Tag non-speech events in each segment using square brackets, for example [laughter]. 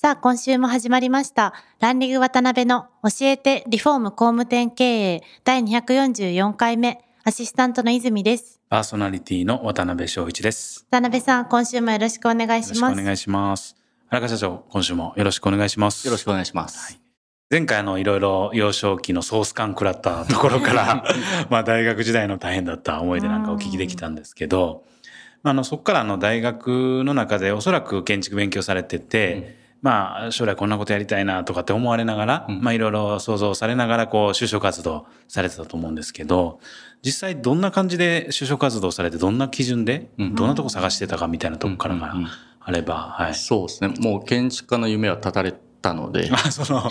さあ今週も始まりましたランディング渡辺の教えてリフォーム工務店経営第244回目アシスタントの泉ですパーソナリティの渡辺翔一です。渡辺さん今週もよろしくお願いよろしますお願いします。荒川社長、今週もよろしくお願いします。よろしくお願いします。前回あのいろいろ幼少期のソース感食らったところから、[laughs] まあ大学時代の大変だった思い出なんかお聞きできたんですけど、まああのそこからあの大学の中でおそらく建築勉強されてて、まあ将来こんなことやりたいなとかって思われながら、うんまあいろいろ想像されながらこう就職活動されてたと思うんですけど、実際どんな感じで就職活動されてどんな基準でうんどんなとこ探してたかみたいなとこからがあれば、はい。そうですね。もう建築家の夢は絶たれたので、[laughs] あ、その、[laughs] ね。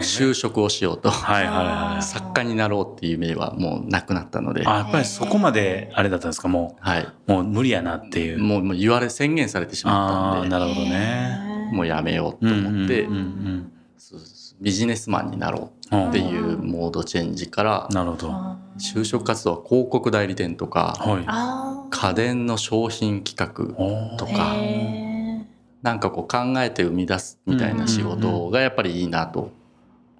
就職をしようと。はいはいはい。作家になろうっていう夢はもうなくなったので、あ、やっぱりそこまであれだったんですか？もはい。う、もう無理やなっていう。もうもう言われ、宣言されてしまったんで、なるほどね。もうやめようと思って、うんうんうんそうですビジネスマンになろうっていうモードチェンジから、なるほど。は就職活動は広告代理店とか、い。あ家電の商品企画、とかなんかこう考えて生み出すみたいな仕事がやっぱりいいなと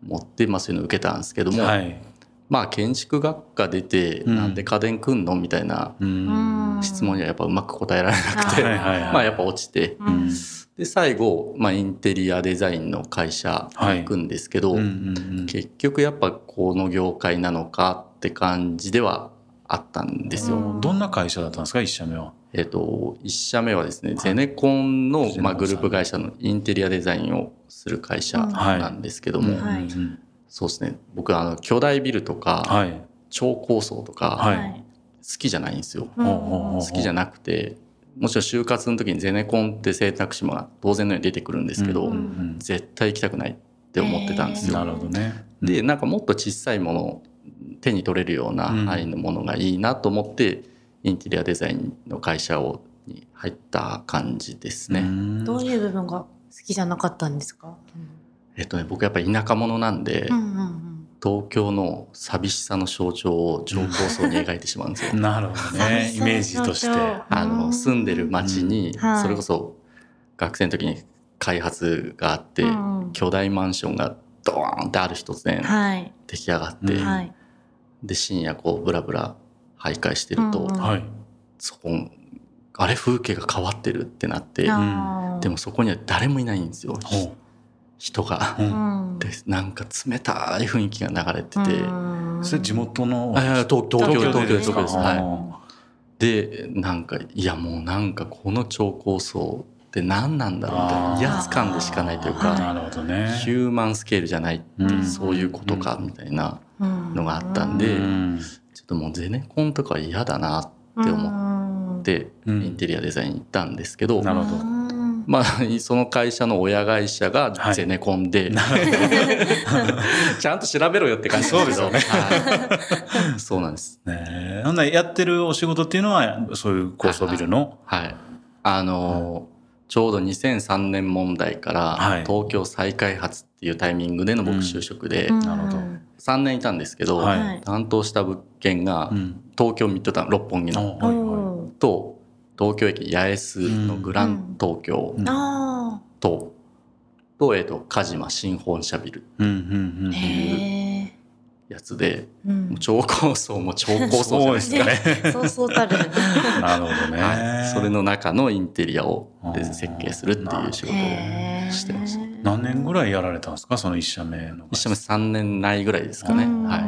思って、まあそういうの受けたんですけども、はい。まあ建築学科出てうんなんで家電くんのみたいなうん。質問にはやっぱうまく答えられなくて、はいはいはい。まあやっぱ落ちて、うん。で最後、まあ、インテリアデザインの会社に行くんですけど、うんうんうん。結局やっぱこの業界なのかって感じではあったんですよ。うん。どんな会社だったんですか、一社目は？えっと、一社目はですね、ゼネコンの、まあ、グループ会社のインテリアデザインをする会社なんですけども、うんうんうん。そうですね、僕はあの巨大ビルとか、はい。超高層とか、はい。好きじゃないんですよ。好きじゃなくて、もちろん就活の時にゼネコンって選択肢も当然のように出てくるんですけど、うんうん絶対行きたくないって思ってたんですよ。なるほどね。で、なんかもっと小さいもの、手に取れるようなうん範囲のものがいいなと思って、インテリアデザインの会社をに入った感じですね。うんどういう部分が好きじゃなかったんですか？えっとね、僕やっぱ田舎者なんで、うんうんうん東京の寂しさの象徴を超高層に描いてしまうんですよ。[laughs] なるほどね。イメージとして。あの、住んでる町にそれこそ学生の時に開発があって、巨大マンションがドーンってある日突然はい。出来上がって、で、深夜こうブラブラ徘徊してると。そこ、あれ風景が変わってるってなって、でもそこには誰もいないんですよ。ほ人がう。ん。んで、なんか冷たい雰囲気が流れてて、うん。それ地元の。東東京東京です東京ですはでなんかいやもうなんかこの超高層って何なんだろうみたいな威圧感でしかないというはいかなるほどね。ヒューマンスケールじゃないってうん。そういうことかみたいなうんのがあったんでうん。ちょっともうゼネコンとか嫌だなって思ってうん。インテリアデザインに行ったんですけどなるほど。うんまあ [laughs] その会社の親会社がゼネコンで [laughs] ちゃんと調べろよって感じです。けどそうですはい。そうなんです。ねならやってるお仕事っていうのは、そういう高層ビルの？はい。あのーちょうど2003年問題からはい。東京再開発っていうタイミングでの僕就職でうん。なるほど。3年いたんですけど、はい。はい担当した物件がうん。東京ミッドタウン六本木のと東京駅八重洲のグラン東京と、と、えっと、鹿島新本社ビル。うんうんうやつで、ーうんもう超高層も超高層じゃないですかね。ね。そうそうたるなるほどね。はい、それの中のインテリアを設計するっていう仕事をしてました。何年ぐらいやられたんですか？その一社目の。一社目3年ないぐらいですかね。うんはい。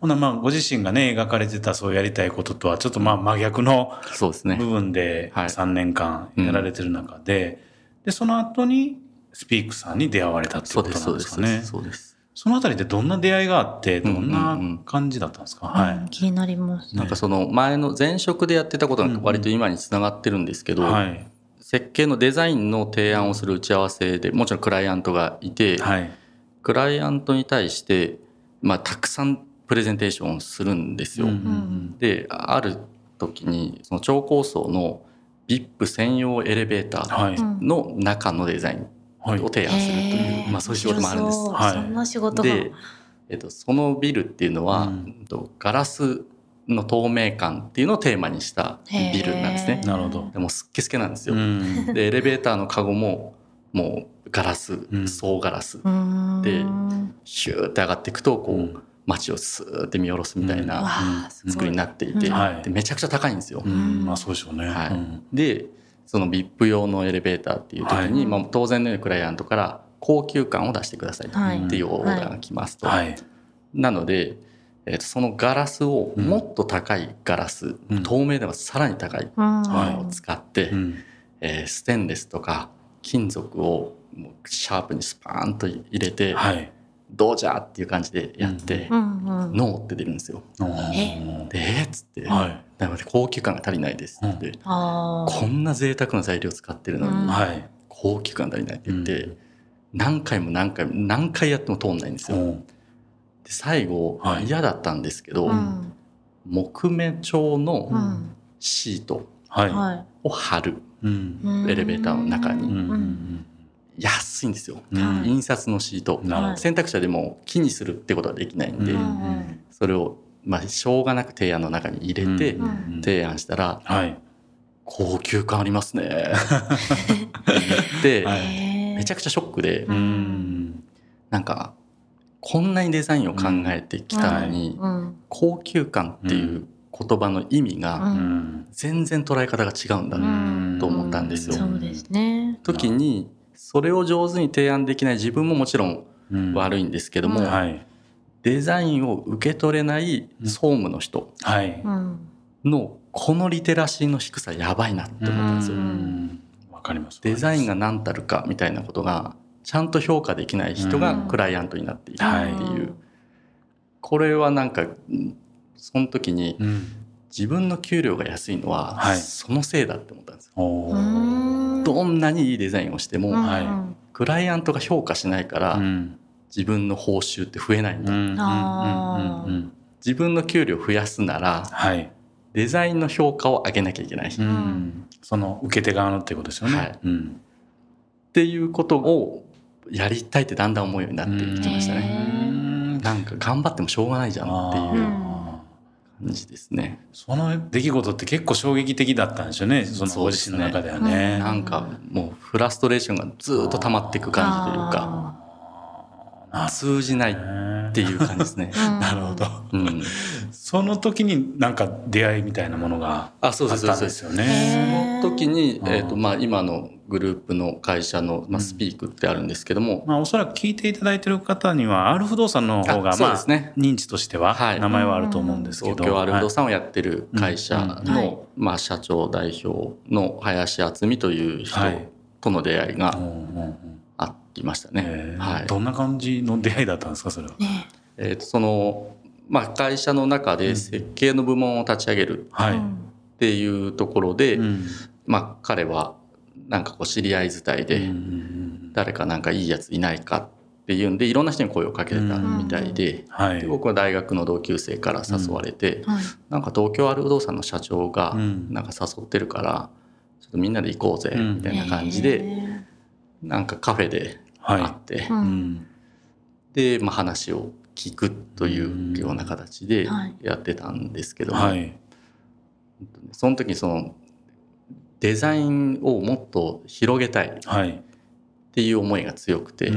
ほんならまあご自身がね、描かれてたそうやりたいこととはちょっとまあ真逆のそうですね部。分ではい3年間やられてる中で、で、その後にスピークさんに出会われたっていうことそうです、なんですかね。そうです。そのあたりでどんな出会いがあって、どんうんうんうなん感じだったんですか、はい。うん気になりますなんかその前の前職でやってたことが割と今につながってるんですけど、はい。設計のデザインの提案をする打ち合わせでもちろんクライアントがいて、はい。クライアントに対して、まあ、たくさんプレゼンテーションをするんですよ。うんうんである時にその超高層の VIP 専用エレベーターはい。の中のデザインはいを。提案するという、まあ、そういう仕事もあるんです。はいそんな仕事が。で、えっと、そのビルっていうのは、うんうんとガラスの透明感っていうのをテーマにしたビルなんですねなるほど。でもすっけすけなんですよ。うん。でエレベーターのカゴももうガラスうん総ガラス、うーんでヒューって上がっていくとこう、うん街をスーって見下ろすみたいな作りになっていて、うんはいでめちゃくちゃ高いんですよ。うん。まあそうでしょうね。はいうんでその VIP 用のエレベーターっていう時に、はいまあ、当然のようにクライアントから高級感を出してくださいはいっていうオーダーが来ますと。はい。なので、えーとそのガラスをもっと高いガラス、うん透明ではさらに高いうんものを使って、うん。えーステンレスとか金属をシャープにスパーンと入れて、はい。どうじゃっていう感じでやって、うんうん。ノーって出るんですよ。えで、えー？っつって、はい。なので高級感が足りないですって、こんな贅沢な材料使ってるのに。高級感足りないって言って、う何回も何回も何回やっても通んないんですよ。うん。で最後、はい。嫌だったんですけど、うん。木目調うのん。シートを貼る。うん。いエレベーターの中に。うんうん安いんですよ、うんはい。印刷のシート。なるほど選択肢はでも木にするってことはできないんで、ううんん。それを、まあ、しょうがなく提案の中に入れてうんうん提案したらはい。「高級感ありますね」[laughs] で、はいめちゃくちゃショックでうん。なんかこんなにデザインを考えてきたのに、うん。高級感っていう言葉の意味がうん。うん。全然捉え方が違うんだうん。と思ったんですよ。そうですね。時にそれを上手に提案できない自分ももちろんうん。悪いんですけども、うんはい。デザインを受け取れない総務の人のこのリテラシーの低さやばいなって思ったんですよ。うん。わかります。デザインが何たるかみたいなことがちゃんと評価できない人がうん。クライアントになっているはいっていう、これはなんかうんその時にうん。自分の給料が安いのははい。そのせいだって思ったんですよ。どんなにいいデザインをしても、うん。はい。クライアントが評価しないから、うん。自分の報酬って増えないんだ、うんうんうんあーうん。自分の給料増やすならはい。デザインの評価を上げなきゃいけない、っうん。その受け手側のっていうことですよね。はい。うん。ていうことをやりたいってだんだん思うようになってきましたへね。ーなんか頑張ってもしょうがないじゃんっていう感じですね。その出来事って結構衝撃的だったんですよね。そのご自身の中ではね。なんかもうフラストレーションがずっと溜まっていく感じというかあ通じないっていう感じですね。うん [laughs] なるほど。うん、その時になんか出会いみたいなものがあそうあったんでですそうですすよへね。その時に、うんえーとまあ、今のグループの会社の、まあ、スピークってあるんですけども、まあおそらく聞いていただいてる方には、アル不動産の方があそうまあですね。認知としてははい。名前はあると思うんですけど。東京アル不動はい。産をやってる会社の、まあ、社長代表の林敦美という人はい。との出会いがうんうんうん。ありましたね。えー。はい。どんな感じの出会いだったんですか、それは？ね。えーとそのまあ、会社の中で設計の部門を立ち上げるっていうところで、うん。まあ、彼はなんかこう知り合い伝いで、誰かなんかいいやついないかっていうんでいろんな人に声をかけてたみたいで,、はい。で僕は大学の同級生から誘われて、はい。なんか東京ある不動産の社長がうん。なんか誘ってるからちょっとみんなで行こうぜうん。みたいな感じで、へなんかカフェで会はって、で、まあ、話を聞くというような形ではい。やってたんですけども、はい。その時にそのデザインをもっと広げたい。っはい。ていう思いが強くて、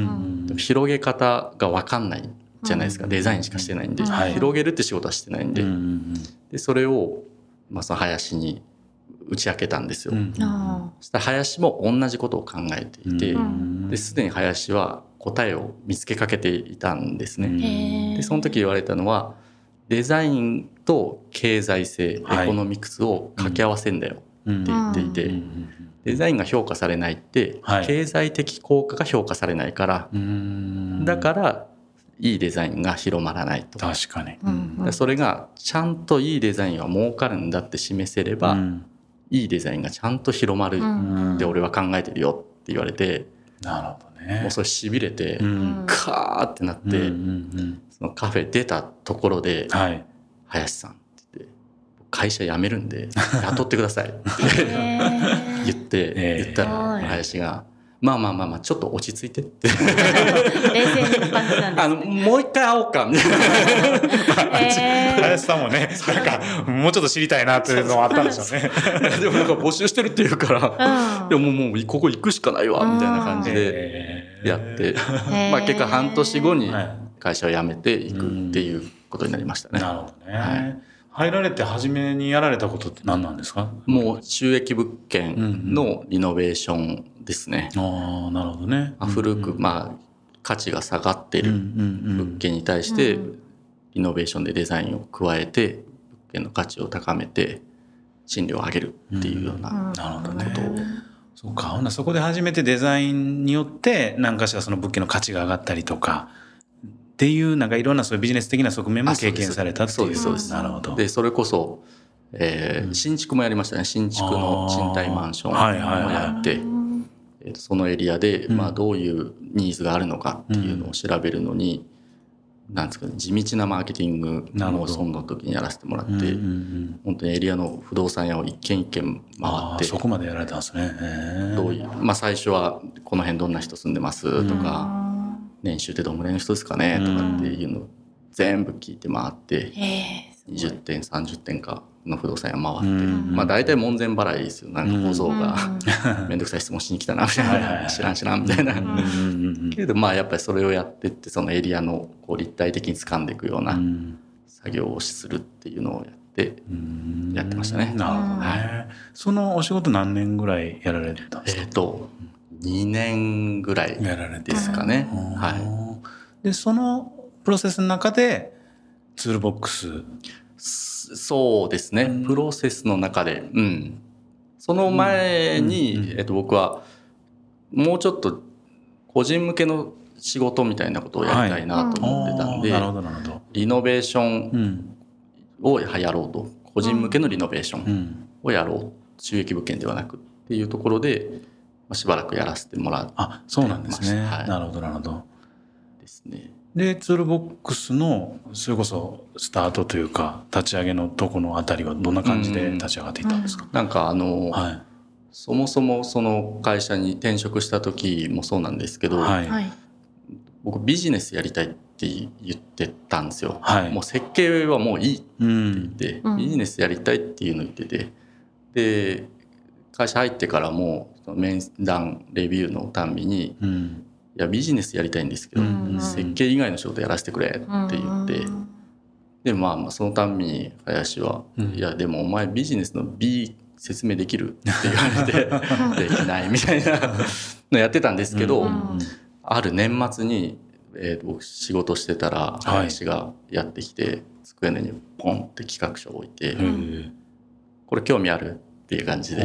広げ方が分かんないじゃないですか、うん。デザインしかしてないんで、はい。広げるって仕事はしてないんで,、でそれを、まあ、その林に打ち明けたんですよ。うん。したら林も同じことを考えていて、うん。ですでに林は答えを見つけかけていたんですね。でその時言われたのはデザインと経済性、はい。エコノミクスを掛け合わせんだよ。うんって言っていて、うん。デザインが評価されないって、はい。経済的効果が評価されないから、うん。だからいいデザインが広まらないと。確かに。うん。でそれがちゃんといいデザインは儲かるんだって示せれば、うん。いいデザインがちゃんと広まるうん。って俺は考えてるよって言われて、なるほどね。もうそれしびれて、うん。カーってなって、うんうんうんそのカフェ出たところではい「林さん」って言って「会社辞めるんで [laughs] 雇ってください」って言って、えー。言ったらはい。林が「まあまあまあまあちょっと落ち着いて」って。冷静な感じなんですあのもう一回会おうか。みたいな林さんもねなんかもうちょっと知りたいなっていうのもあったんでしょうね。[laughs] でもなんか募集してるって言うから、うん。でももうここ行くしかないわみたいな感じでえー。やって、ー。まあ結果半年後にはい。会社を辞めていくっていうことになりましたね。なるほどね、はい入られて初めにやられたことって何なんですか？もう収益物件のリノベーションですね。ああなるほどね。まあ古く、まあ価値が下がってるうんうんうん。物件に対してうん。リノベーションでデザインを加えて物件の価値を高めて賃料を上げるっていうような、うん。なるほどね。ことを。そうか。ほんならそこで初めてデザインによって何かしらその物件の価値が上がったりとかっていうなんかいろんなそういうビジネス的な側面も経験されたっていう。そうですそうです。なるほど。でそれこそ、えーうん。新築もやりましたね。新築の賃貸マンションもあーはいはいはい。やって、えーとそのエリアで、うん。まあ、どういうニーズがあるのかっていうのを調べるのに、なんですかね地道なマーケティングをその時にやらせてもらって、うんうんうん。本当にエリアの不動産屋を一軒一軒回ってそこまでやられたんですね。どういう、まあ、最初はこの辺どんな人住んでますとか、年収ってどんぐらいの人ですかね？とかっていうのを全部聞いて回ってへーすごい。20点30点かの不動産屋回って、うんまあ大体門前払いですよ。なんか小僧がうん [laughs] [laughs] 面倒くさい質問しに来たなみたいな。い知らん知らんみたいな。けどまあやっぱりそれをやってってそのエリアのこう立体的に掴んでいくよううなん。作業をするっていうのをやって、うん。やってましたね。なるほどね。そのお仕事何年ぐらいやられてたんですえかっ、と2年ぐらいですかね。はい。い。でそのプロセスの中でツールボックス。すそうですね、うん。プロセスの中で、うん、その前に、うんうん。えっと、僕はもうちょっと個人向けの仕事みたいなことをやりたいなと思ってたんで、あーなるほどなるほど。リノベーションうん。をやろうと。個人向けのリノベーションうん。をやろう。収益物件ではなくっていうところで、まあ、しばらくやらせてもらうあそうなんですね、はい。なるほどなるほど。ですね。でツールボックスのそれこそスタートというか立ち上げのとこのあたりはどんな感じで立ち上がっていったんですか、なんかあの、はい。そもそもその会社に転職した時もそうなんですけど、はい。はい。僕ビジネスやりたいって言ってたんですよ。はい。もう設計はもういいってうん言って、うん。ビジネスやりたいっていうのを言ってて。で会社入ってからも面談レビューのたんびにうん「いやビジネスやりたいんですけど、うん。設計以外の仕事やらせてくれ」って言って、でまあまあそのたんびに林は「うん。いやでもお前ビジネスの B 説明できる?」って言われて「[laughs] できない」みたいなのやってたんですけど、うん。ある年末に、えー、僕仕事してたら林がやってきて、机の上にポンって企画書を置いて、これ興味あるっていう感じで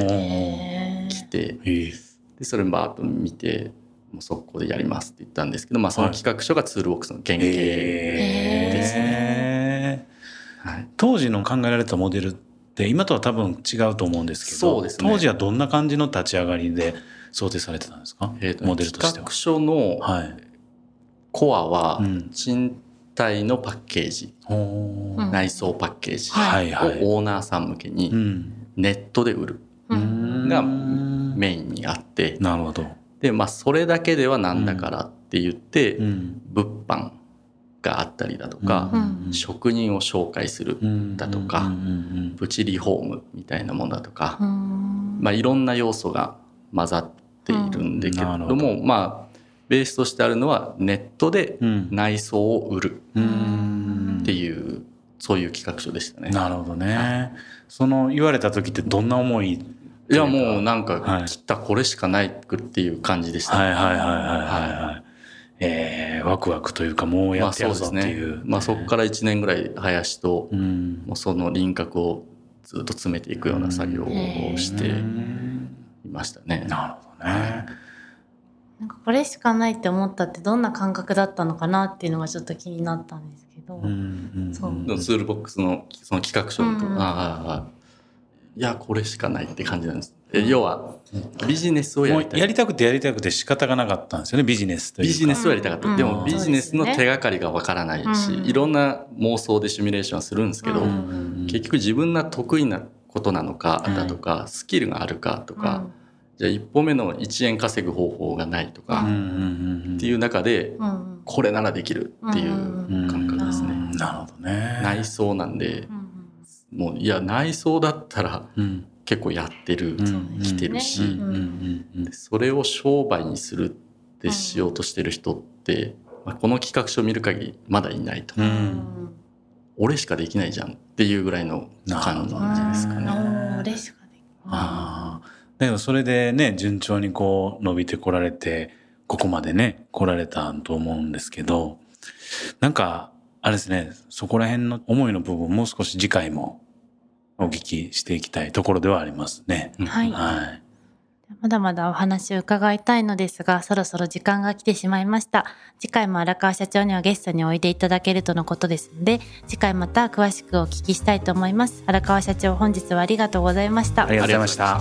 来てでそれバーッと見てもう速攻でやりますって言ったんですけど、まあ、その企画書がツールボックスの原型、ですへーはい、当時の考えられたモデルって今とは多分違うと思うんですけどそうですね。当時はどんな感じの立ち上がりで想定されてたんですか、えーとモデルとしては。企画。書のはい、コアはうん。賃貸のパッケージ、うん。内装パッケージはいはい。をオーナーさん向けうにん。ネットで売る。うん。がうんメインにあって。なるほど。でまあそれだけではなんだからって言って、うん。物販があったりだとか、うん職人を紹介する、だとかうんうんプチリフォームみたいなものだとか、うん。まあ、いろんな要素が混ざっているんだけれども、まあベースとしてあるのはネットでうん。内装を売るうん。っていう、そういう企画書でしたね。なるほどね。その言われた時ってどんな思いいやもうなんはいか切ったこれしかないっていう感じでした。はいはいはいはいはいはい。えー、ワクワクというかもうやまあってやるぞそうですっていう。ね。まあそこから1年ぐらい林とうん。もうその輪郭をずっと詰めていくような作業をしていましたね。なるほどね。なんかこれしかないって思ったってどんな感覚だったのかなっていうのがちょっと気になったんですけど、うんうんそうツールボックスのその企画書のと、うんああああいやこれしかないって感じなんです。え要はビジネスをやもりたい。うやりたくてやりたくて仕方がなかったんですよねビジネスというか。ビジネスをやりたかった、うん。でうんもビジネスの手がかりがわからないし、うんいろんな妄想でシミュレーションはするんですけど、結局自分が得意なことなのかうんだとか、スキルがあるかとか、うん。じゃあ一歩目の1円稼ぐ方法がないとか、っていう中でうんこれならできるっていう感覚ですね。うん。なるほどね。内装なんでうんもういや内装だったらうん。結構やってる、うん。来てるし、うん。それを商売にするってしようとしてる人って、まあ、この企画書を見る限りまだいないと、うん。俺しかできないじゃんっていうぐらいの感じですかうんね。おー嬉しかったああだけどそれでね順調にこう伸びてこられてここまでね来られたと思うんですけどなんかあれですねそこら辺の思いの部分もう少し次回もお聞きしていきたいところではありますね。うんはいはい。まだまだお話を伺いたいのですが、そろそろ時間が来てしまいました。次回も荒川社長にはゲストにおいでいただけるとのことですので、次回また詳しくお聞きしたいと思います。荒川社長、本日はありがとうございましたあり。がとうございました。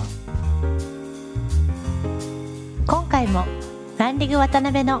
今回もランディグ渡辺の